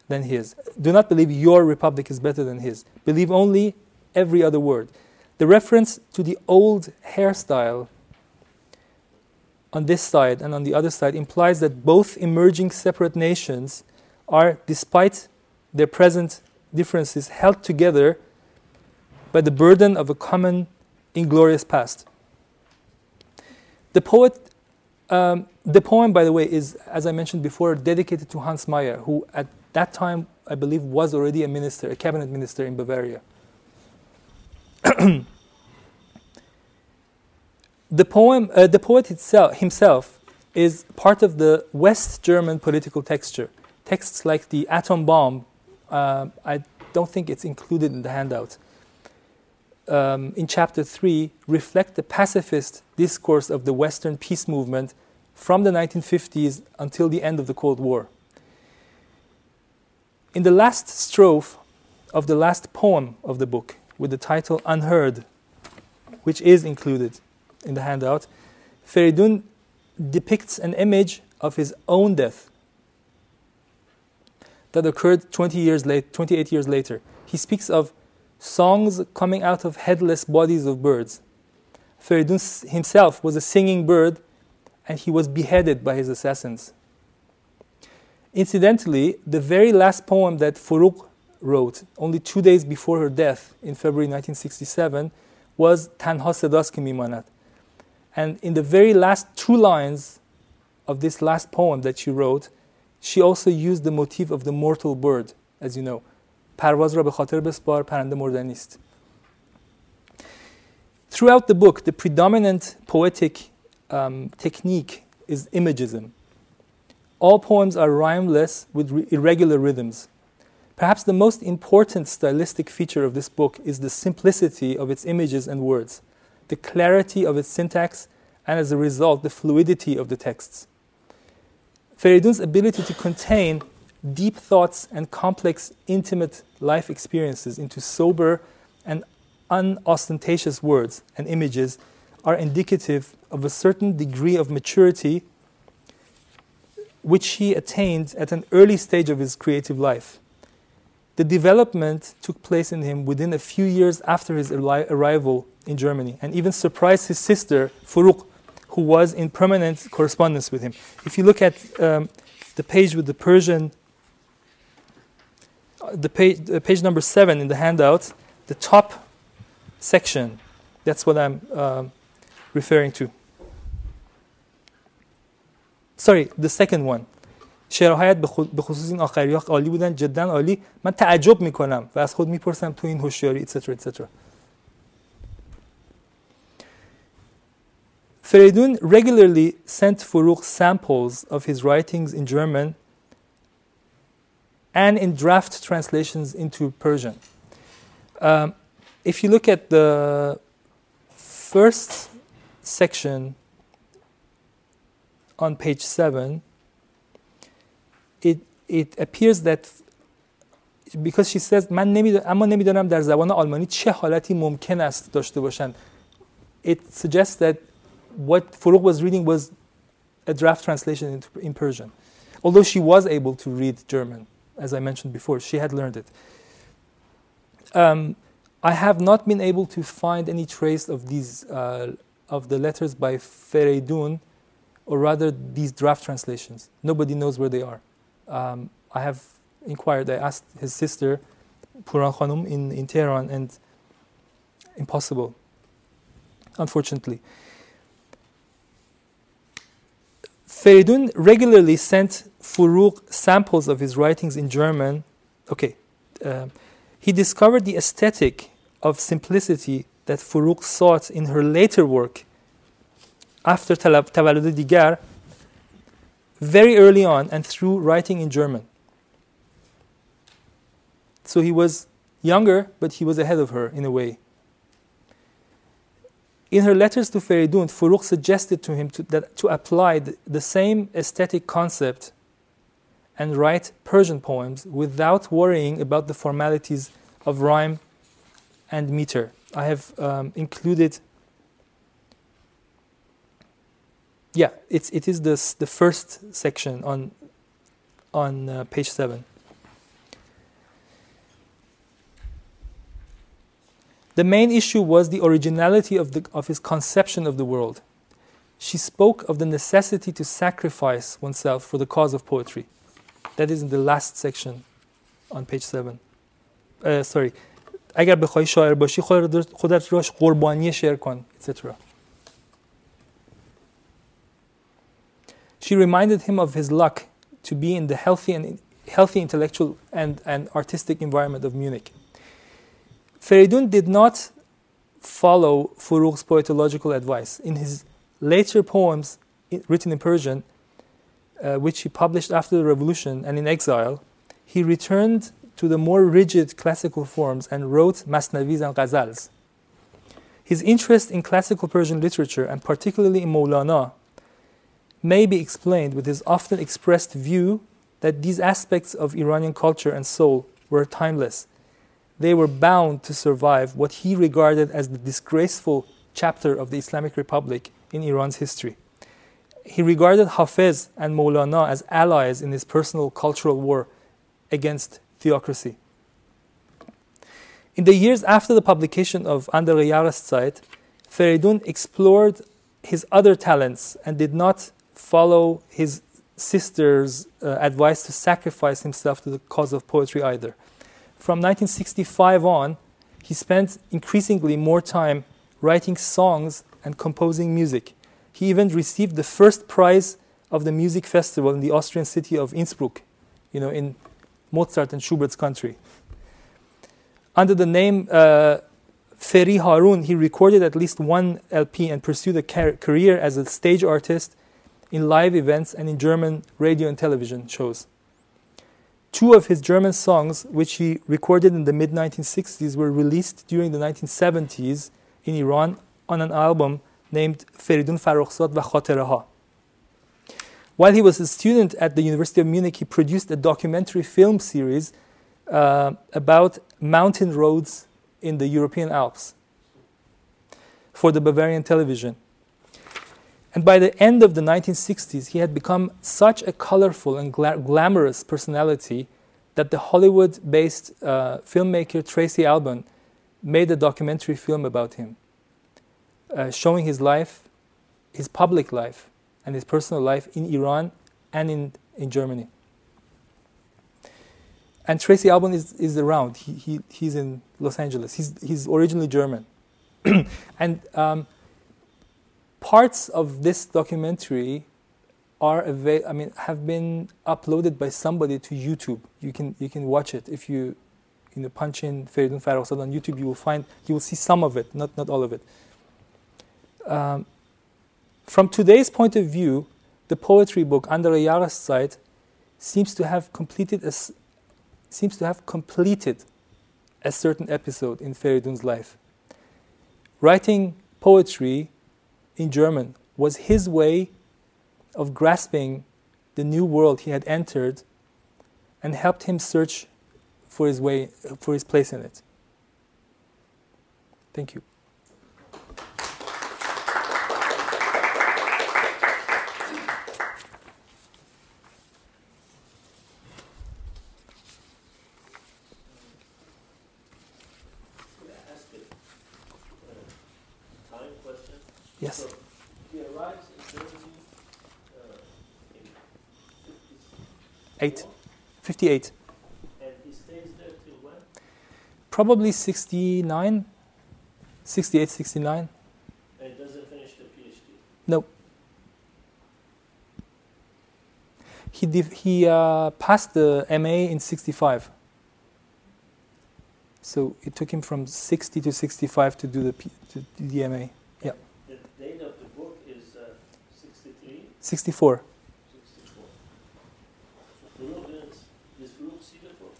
than his. Do not believe your republic is better than his. Believe only every other word. The reference to the old hairstyle on this side and on the other side implies that both emerging separate nations are, despite their present differences, held together by the burden of a common inglorious past. The poet, um, the poem, by the way, is, as I mentioned before, dedicated to Hans Maier, who at that time, I believe, was already a minister, a cabinet minister in Bavaria. the poem, uh, the poet itself, himself, is part of the West German political texture. Texts like the atom bomb, uh, I don't think it's included in the handout. Um, in chapter three, reflect the pacifist discourse of the Western peace movement from the 1950s until the end of the Cold War. In the last strophe of the last poem of the book, with the title Unheard, which is included in the handout, Feridun depicts an image of his own death that occurred 20 years late, 28 years later. He speaks of songs coming out of headless bodies of birds. Feridun himself was a singing bird and he was beheaded by his assassins. Incidentally, the very last poem that Forough wrote, only two days before her death in February 1967, was Tanha Sedas Mimanat. And in the very last two lines of this last poem that she wrote, she also used the motif of the mortal bird, as you know. پرواز را Throughout the book, the predominant poetic um, technique is imagism. All poems are rhymeless with re- irregular rhythms. Perhaps the most important stylistic feature of this book is the simplicity of its images and words, the clarity of its syntax, and as a result, the fluidity of the texts. Feridun's ability to contain deep thoughts and complex, intimate life experiences into sober and unostentatious words and images are indicative of a certain degree of maturity which he attained at an early stage of his creative life. The development took place in him within a few years after his arrival in Germany and even surprised his sister, Forough, who was in permanent correspondence with him. If you look at um, the page with the Persian the page, uh, page number seven in the handout, the top section, that's what I'm uh, referring to. Sorry, the second one. شرایط به خصوص این آخری ها عالی بودن جدا عالی من تعجب میکنم و از خود میپرسم تو این هوشیاری etc etc فریدون regularly sent Forough samples of his writings in German and in draft translations into Persian. Um, if you look at the first section on page 7, it, it appears that because she says من نمیدونم اما نمیدانم در زبان آلمانی چه حالتی ممکن است داشته باشند. It suggests that what Forough was reading was a draft translation in, in Persian although she was able to read German as I mentioned before she had learned it. Um, I have not been able to find any trace of these uh, of the letters by Feridun, or rather these draft translations. Nobody knows where they are. Um, I have inquired. I asked his sister, Puran Khanum, in, in Tehran, and impossible, unfortunately. Feridun regularly sent Forough samples of his writings in German. Okay, uh, he discovered the aesthetic of simplicity that Forough sought in her later work after Tavalud Digar, very early on and through writing in German. So he was younger, but he was ahead of her in a way. In her letters to Feridun, Furugh suggested to him to, that, to apply the same aesthetic concept and write Persian poems without worrying about the formalities of rhyme and meter. I have um, included, yeah, it's, it is this, the first section on, on uh, page 7. The main issue was the originality of, the, of his conception of the world. She spoke of the necessity to sacrifice oneself for the cause of poetry. That is in the last section on page 7. Uh, sorry. اگر بخوای شاعر باشی خودت راش قربانی شعر کن etc. She reminded him of his luck to be in the healthy and healthy intellectual and, and artistic environment of Munich. Feridun did not follow Furugh's poetological advice. In his later poems written in Persian, uh, which he published after the revolution and in exile, he returned to the more rigid classical forms and wrote masnavis and ghazals. His interest in classical Persian literature, and particularly in Maulana, may be explained with his often expressed view that these aspects of Iranian culture and soul were timeless they were bound to survive what he regarded as the disgraceful chapter of the Islamic Republic in Iran's history. He regarded Hafez and Maulana as allies in his personal cultural war against theocracy. In the years after the publication of Andere Jahreszeit, Feridun explored his other talents and did not follow his sister's uh, advice to sacrifice himself to the cause of poetry either from 1965 on, he spent increasingly more time writing songs and composing music. He even received the first prize of the music festival in the Austrian city of Innsbruck, you know, in Mozart and Schubert's country. Under the name uh, Feri Harun, he recorded at least one LP and pursued a car- career as a stage artist in live events and in German radio and television shows. Two of his German songs, which he recorded in the mid 1960s, were released during the 1970s in Iran on an album named Feridun Farrokhzad va Khateraha. While he was a student at the University of Munich, he produced a documentary film series uh, about mountain roads in the European Alps for the Bavarian television. And by the end of the 1960s, he had become such a colorful and gla- glamorous personality that the Hollywood based uh, filmmaker Tracy Alban made a documentary film about him, uh, showing his life, his public life, and his personal life in Iran and in, in Germany. And Tracy Alban is, is around. He, he, he's in Los Angeles. He's, he's originally German. and um, parts of this documentary are avail- I mean have been uploaded by somebody to YouTube. You can you can watch it if you you know punch in Feridun Farrokhzad on YouTube. You will find you will see some of it, not not all of it. Um, from today's point of view, the poetry book Andere Jahreszeit seems to have completed a, seems to have completed a certain episode in Feridun's life. Writing poetry in German was his way of grasping the new world he had entered and helped him search for his way for his place in it. Thank you. Yes. So he arrives in Germany uh, in 8. 58. and he stays there till when? Probably 69, 68, 69. And he doesn't finish the PhD. No. He, he uh, passed the MA in 65. So it took him from 60 to 65 to do the, P- to do the MA. Yeah. The date of the book is uh, 63, 64. 64. see the book?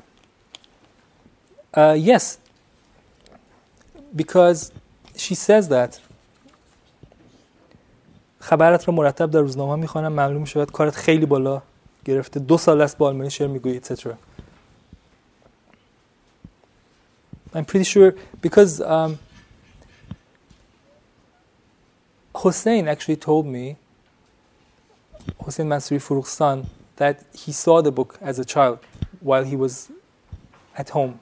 Uh, yes, because she says that خبرت رو مرتب در روزنامه میخوانم معلوم میشه باید کارت خیلی بالا گرفته دو سال است با آلمانی شعر میگویی etc. I'm pretty sure because um, Hossein actually told me Hossein Mansuri Furukh's son that he saw the book as a child while he was at home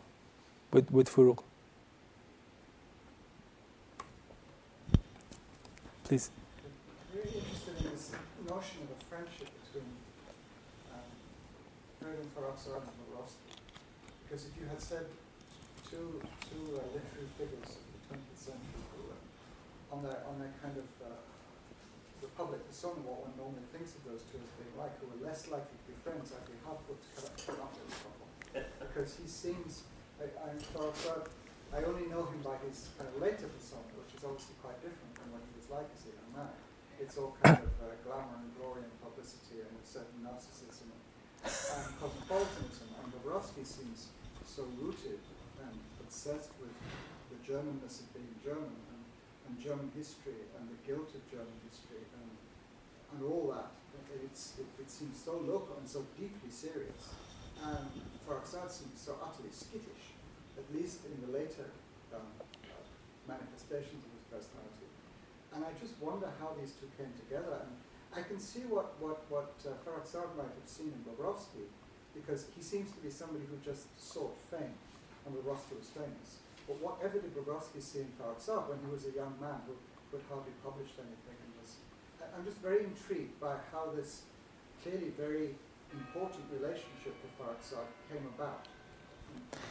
with, with Furukh. Please. I'm Really interested in this notion of a friendship between um, Feridun Farrokhzad and Bobrowski. Because if you had said two, two uh, literary figures of the 20th century who were on their, on their kind of uh, the public persona, what one normally thinks of those two as being like, who were less likely to be friends, I'd be hard put to come up- with a couple. Because he seems, I, I'm I only know him by his kind of later persona, which is obviously quite different from what he was like as a young man. It's all kind of uh, glamour and glory and publicity and a certain narcissism and cosmopolitanism. And Bobrowski seems so rooted and obsessed with the Germanness of being German and, and German history and the guilt of German history and, and all that. It, it seems so local and so deeply serious. And Farrokhzad seems so utterly skittish, at least in the later um, uh, manifestations of his personality. And I just wonder how these two came together. And I can see what, what, what uh, might have seen in Bobrowski, because he seems to be somebody who just sought fame, and Bobrowski was famous. But whatever did Bobrowski see in Farrokhzad when he was a young man who, who had hardly published anything and was I- I'm just very intrigued by how this clearly very important relationship with Farrokhzad came about,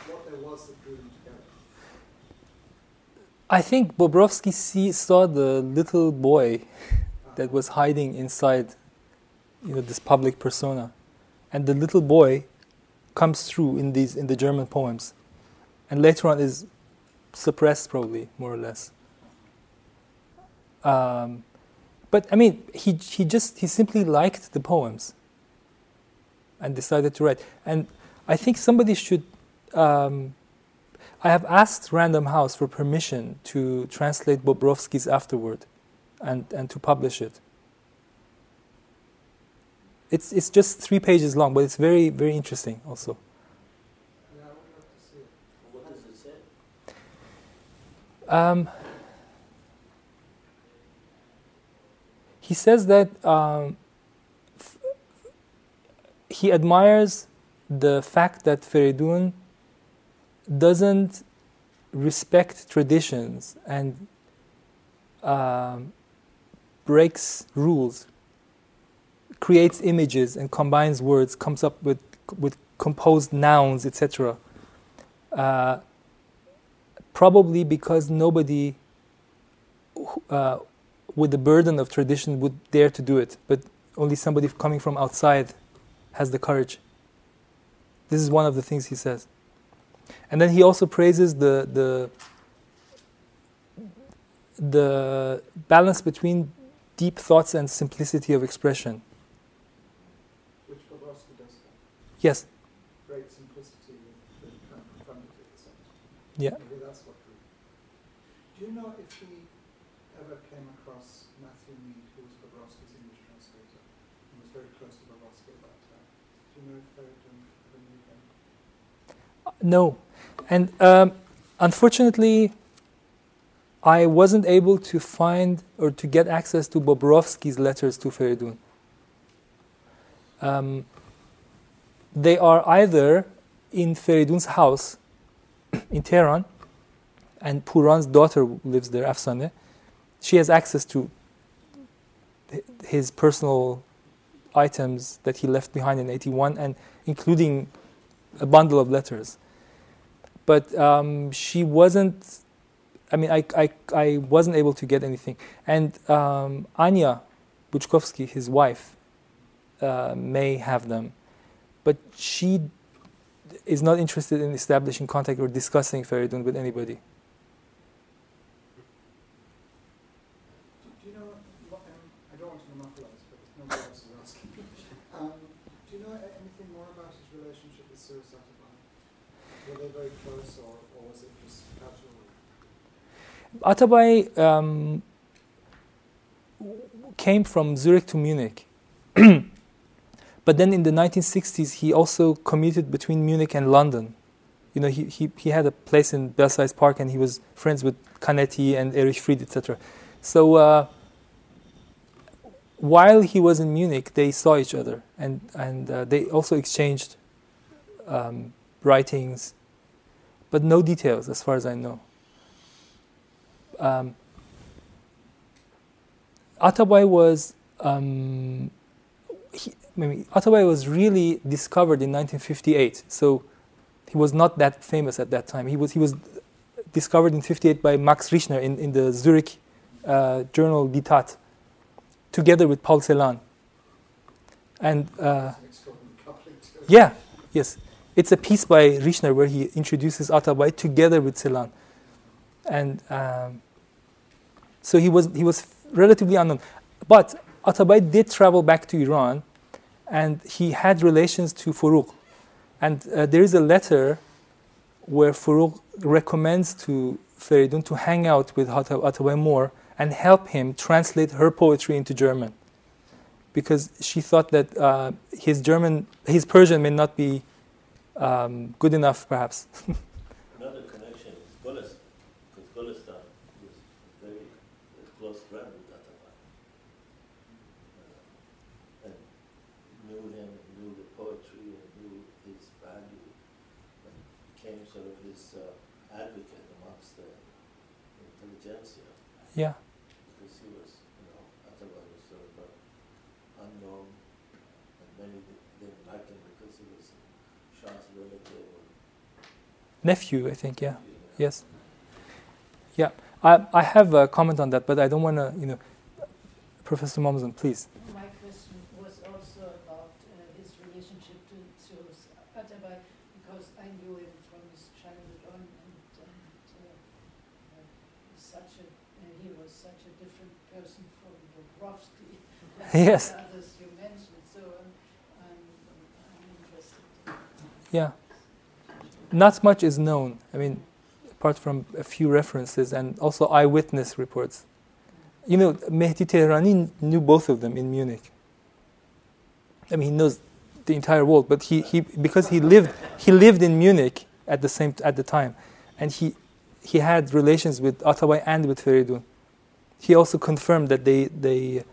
what there was that drew them together. I think Bobrowski see, saw the little boy that was hiding inside you know, this public persona. And the little boy comes through in these in the German poems. And later on is suppressed probably, more or less. Um, but I mean he he just he simply liked the poems and decided to write. And I think somebody should um, I have asked Random House for permission to translate Bobrowski's afterword and, and to publish it. It's, it's just three pages long, but it's very, very interesting also. Um, he says that um, he admires the fact that Feridun doesn't respect traditions and um, breaks rules, creates images and combines words, comes up with with composed nouns, etc. Uh, probably because nobody uh, with the burden of tradition would dare to do it, but only somebody coming from outside has the courage. This is one of the things he says. And then he also praises the the the balance between deep thoughts and simplicity of expression. Which does have. Yes, Great simplicity and kind of profundity at the same time. yeah. Maybe that's what drew. Do you know if he ever came across Matthew Mead, who was Bobrowski's English translator, and was very close to Bobrowski at that time? Do you know if Feridun ever knew him? No, and um, unfortunately, I wasn't able to find or to get access to Bobrowski's letters to Feridun. Um, they are either in Feridun's house in Tehran, and Puran's daughter lives there, Afsane. She has access to his personal items that he left behind in 81, and including a bundle of letters. But um, she wasn't. I mean, I, I, I wasn't able to get anything. And um, Anya Buchkovsky, his wife, uh, may have them, but she is not interested in establishing contact or discussing Feridun with anybody. Do, do you know, what, um, I don't want to monopolize, but if nobody else is asking. um, do you know a- anything more about his relationship with with Cyrus Atabai? Were they very close, or, or was it just casual? Atabai um, came from Zurich to Munich. but then in the 1960s, he also commuted between Munich and London. You know, he, he, he had a place in Belsize Park and he was friends with Canetti and Erich Fried, etc. So uh, while he was in Munich, they saw each other and, and uh, they also exchanged um, writings, but no details as far as I know. Um, Atabai was um, he, mean, Atabai was really discovered in 1958, so he was not that famous at that time. He was he was discovered in 58 by Max Rychner in, in the Zurich uh, journal Die Tat, together with Paul Celan. And uh, yeah, yes, it's a piece by Rychner where he introduces Atabai together with Celan, and um, so he was he was relatively unknown. But Atabai did travel back to Iran, and he had relations to Forough. And uh, there is a letter where Forough recommends to Feridun to hang out with Atabai more and help him translate her poetry into German, because she thought that uh, his German, his Persian may not be um, good enough, perhaps. Another connection is Golestan, because Golestan was very close friend with Atabai. Uh, and knew him, knew the poetry, and knew his value, and became sort of his uh, advocate amongst the intelligentsia, yeah. because he was, you know, Atabai was sort of uh, unknown, and many di- didn't like him because he was Shah's relative or Nephew, I think, yeah. Yes. Yeah, I, I have a comment on that, but I don't want to, you know, Professor Momsen, please. My question was also about uh, his relationship to Cyrus Atabai, because I knew him from his childhood on, and, and uh, uh, such a, uh, he was such a different person from Bobrowski Yes. the others you mentioned, so I'm, I'm, I'm interested. Yeah. Not much is known. I mean, apart from a few references and also eyewitness reports. You know, Mehdi Tehrani knew both of them in Munich. I mean, he knows the entire world, but he, he because he lived he lived in Munich at the same at the time, and he he had relations with Atabai and with Feridun. He also confirmed that they they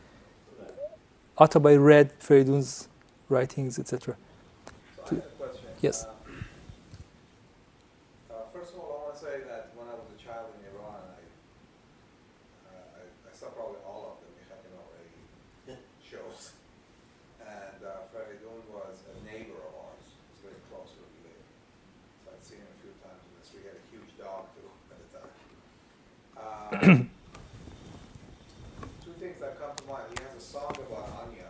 Atabai read Feridun's writings, etc. So I have a question. Yes. Uh, uh, first of all, I want to say that when I was a child in Iran, I, uh, I, I saw probably all of the Mikhak Noghrei shows. And uh, Faridun was a neighbor of ours. He was very close where we lived. So I'd seen him a few times in the street. He had a huge dog too at the time. Uh, two things that come to mind. He has a song about Anya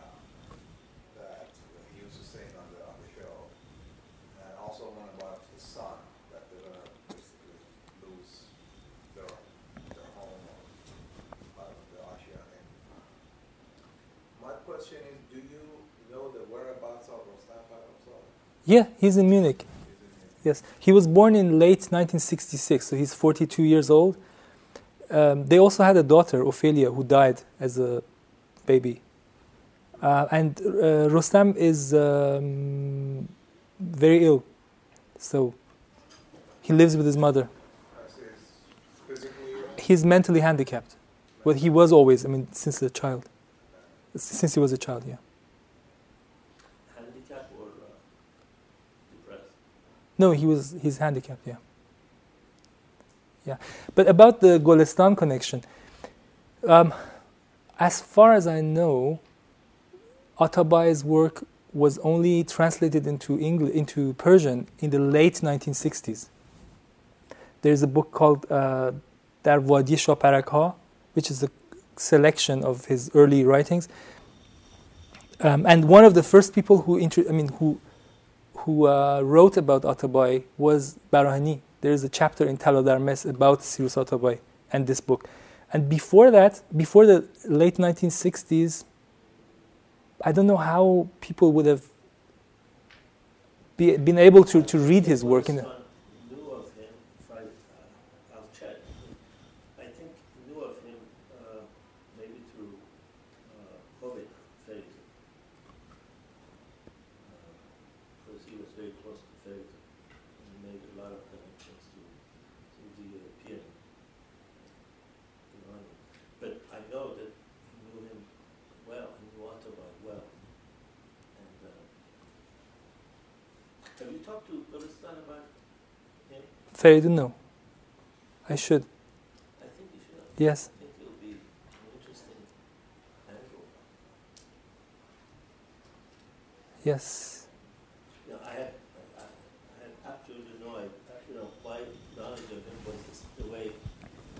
that he used to sing on the on the show, and also one about his son that they're gonna basically lose their their home or part of the Ashia thing. My question is, do you know the whereabouts of Rostam Farrokhzad? Yeah, he's in Munich. Yes, he was born in late 1966, so he's 42 years old. Um, they also had a daughter, Ophelia, who died as a baby. Uh, and uh, Rostam is um, very ill, so he lives with his mother. He's mentally handicapped, but he was always, I mean, since a child, since he was a child, yeah. handicap or uh, depressed. No, he was he's handicapped, yeah. Yeah. But about the Golestan connection, um, as far as I know, Atabai's work was only translated into English, into Persian in the late 1960s. There's a book called uh, Dar which is a selection of his early writings. Um, and one of the first people who, intro- I mean, who who uh, wrote about Atabai was Baraheni. There is a chapter in Tala dar Mes about Sirus Atabai and this book. And before that, before the late 1960s, I don't know how people would have be, been able to, to read his work. In, Boris Khan knew of him, if I, uh, I'll check. I think knew of him uh, maybe through uh, Hobbit Feridun. Because he was very close to Feridun and made a lot of connections to, to the European Iranian. But I know that he knew him well, he knew Ottawa well. And uh, have you talked to Gulistan about him? Feridun, no. I should. I think you should. Yes. I think it'll be an interesting angle. Yes. You know, I had, I, I had absolutely no idea, you know, my knowledge of him was this, the way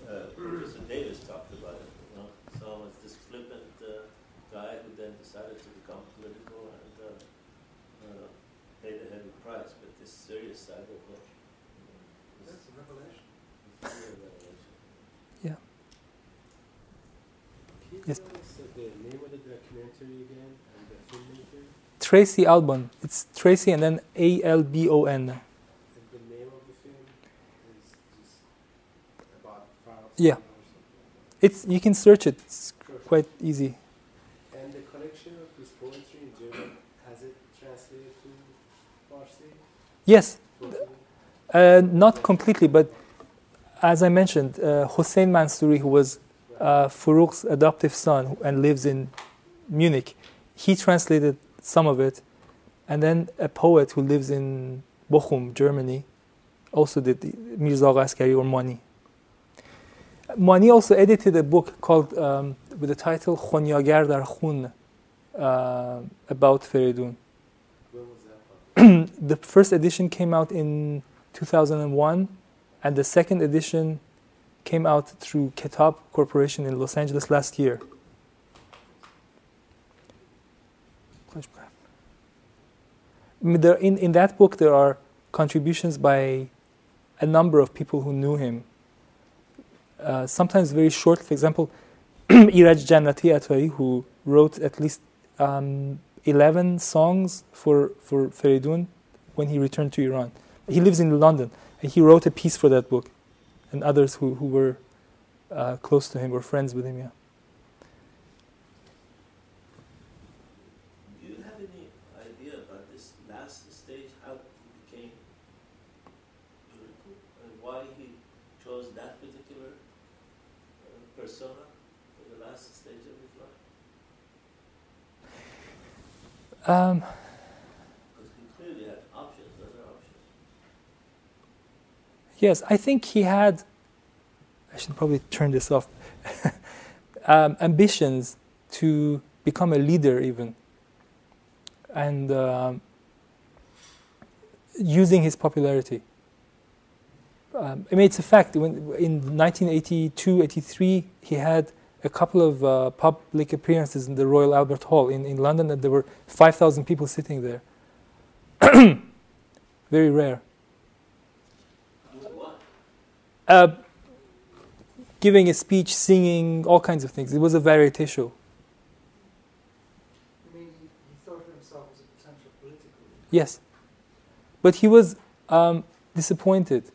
uh, Professor Davis talked about it. You know, so was this flippant uh, guy who then decided to become political and uh, uh, paid a heavy price. But this serious side of him was That's a revelation. was really a revelation. Can you Yes. tell us uh, the name of the documentary again and the filmmaker Tracy Albon. It's Tracy and then A L B O N. and the name of the film is just about Yeah. It's you can search it. It's quite easy. And the collection of his poetry in German has it translated to Farsi? Yes. Uh, not completely, but as I mentioned, uh, Hossein Mansouri, who was uh, Forough's adoptive son and lives in Munich, he translated some of it. And then a poet who lives in Bochum, Germany, also did the Mirza Askari or also edited a book called um, with the title Khonyagar dar Khun uh, about Feridun. When was that published? the first edition came out in 2001 and the second edition came out through Kitab Corporation in Los Angeles last year. In, in that book, there are contributions by a number of people who knew him. Uh, sometimes very short. For example, Iraj Jannati Atai, who wrote at least um, 11 songs for, for Feridun when he returned to Iran. He lives in London, and he wrote a piece for that book, and others who, who were uh, close to him or friends with him. Yeah. Do you have any idea about this last stage, how he became political, and why he chose that particular uh, persona for the last stage of his life? Um, yes, I think he had. I should probably turn this off. um, ambitions to become a leader, even, and um, using his popularity. Um, I mean, it's a fact. When, in 1982 83, he had a couple of uh, public appearances in the Royal Albert Hall in, in London, and there were 5,000 people sitting there. Very rare. Uh, giving a speech, singing, all kinds of things. It was a variety show. You mean he, he thought of himself as a potential political leader? Yes. But he was um, disappointed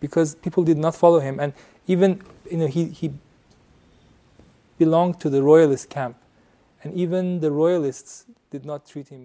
because people did not follow him. And even, you know, he, he belonged to the royalist camp. And even the royalists did not treat him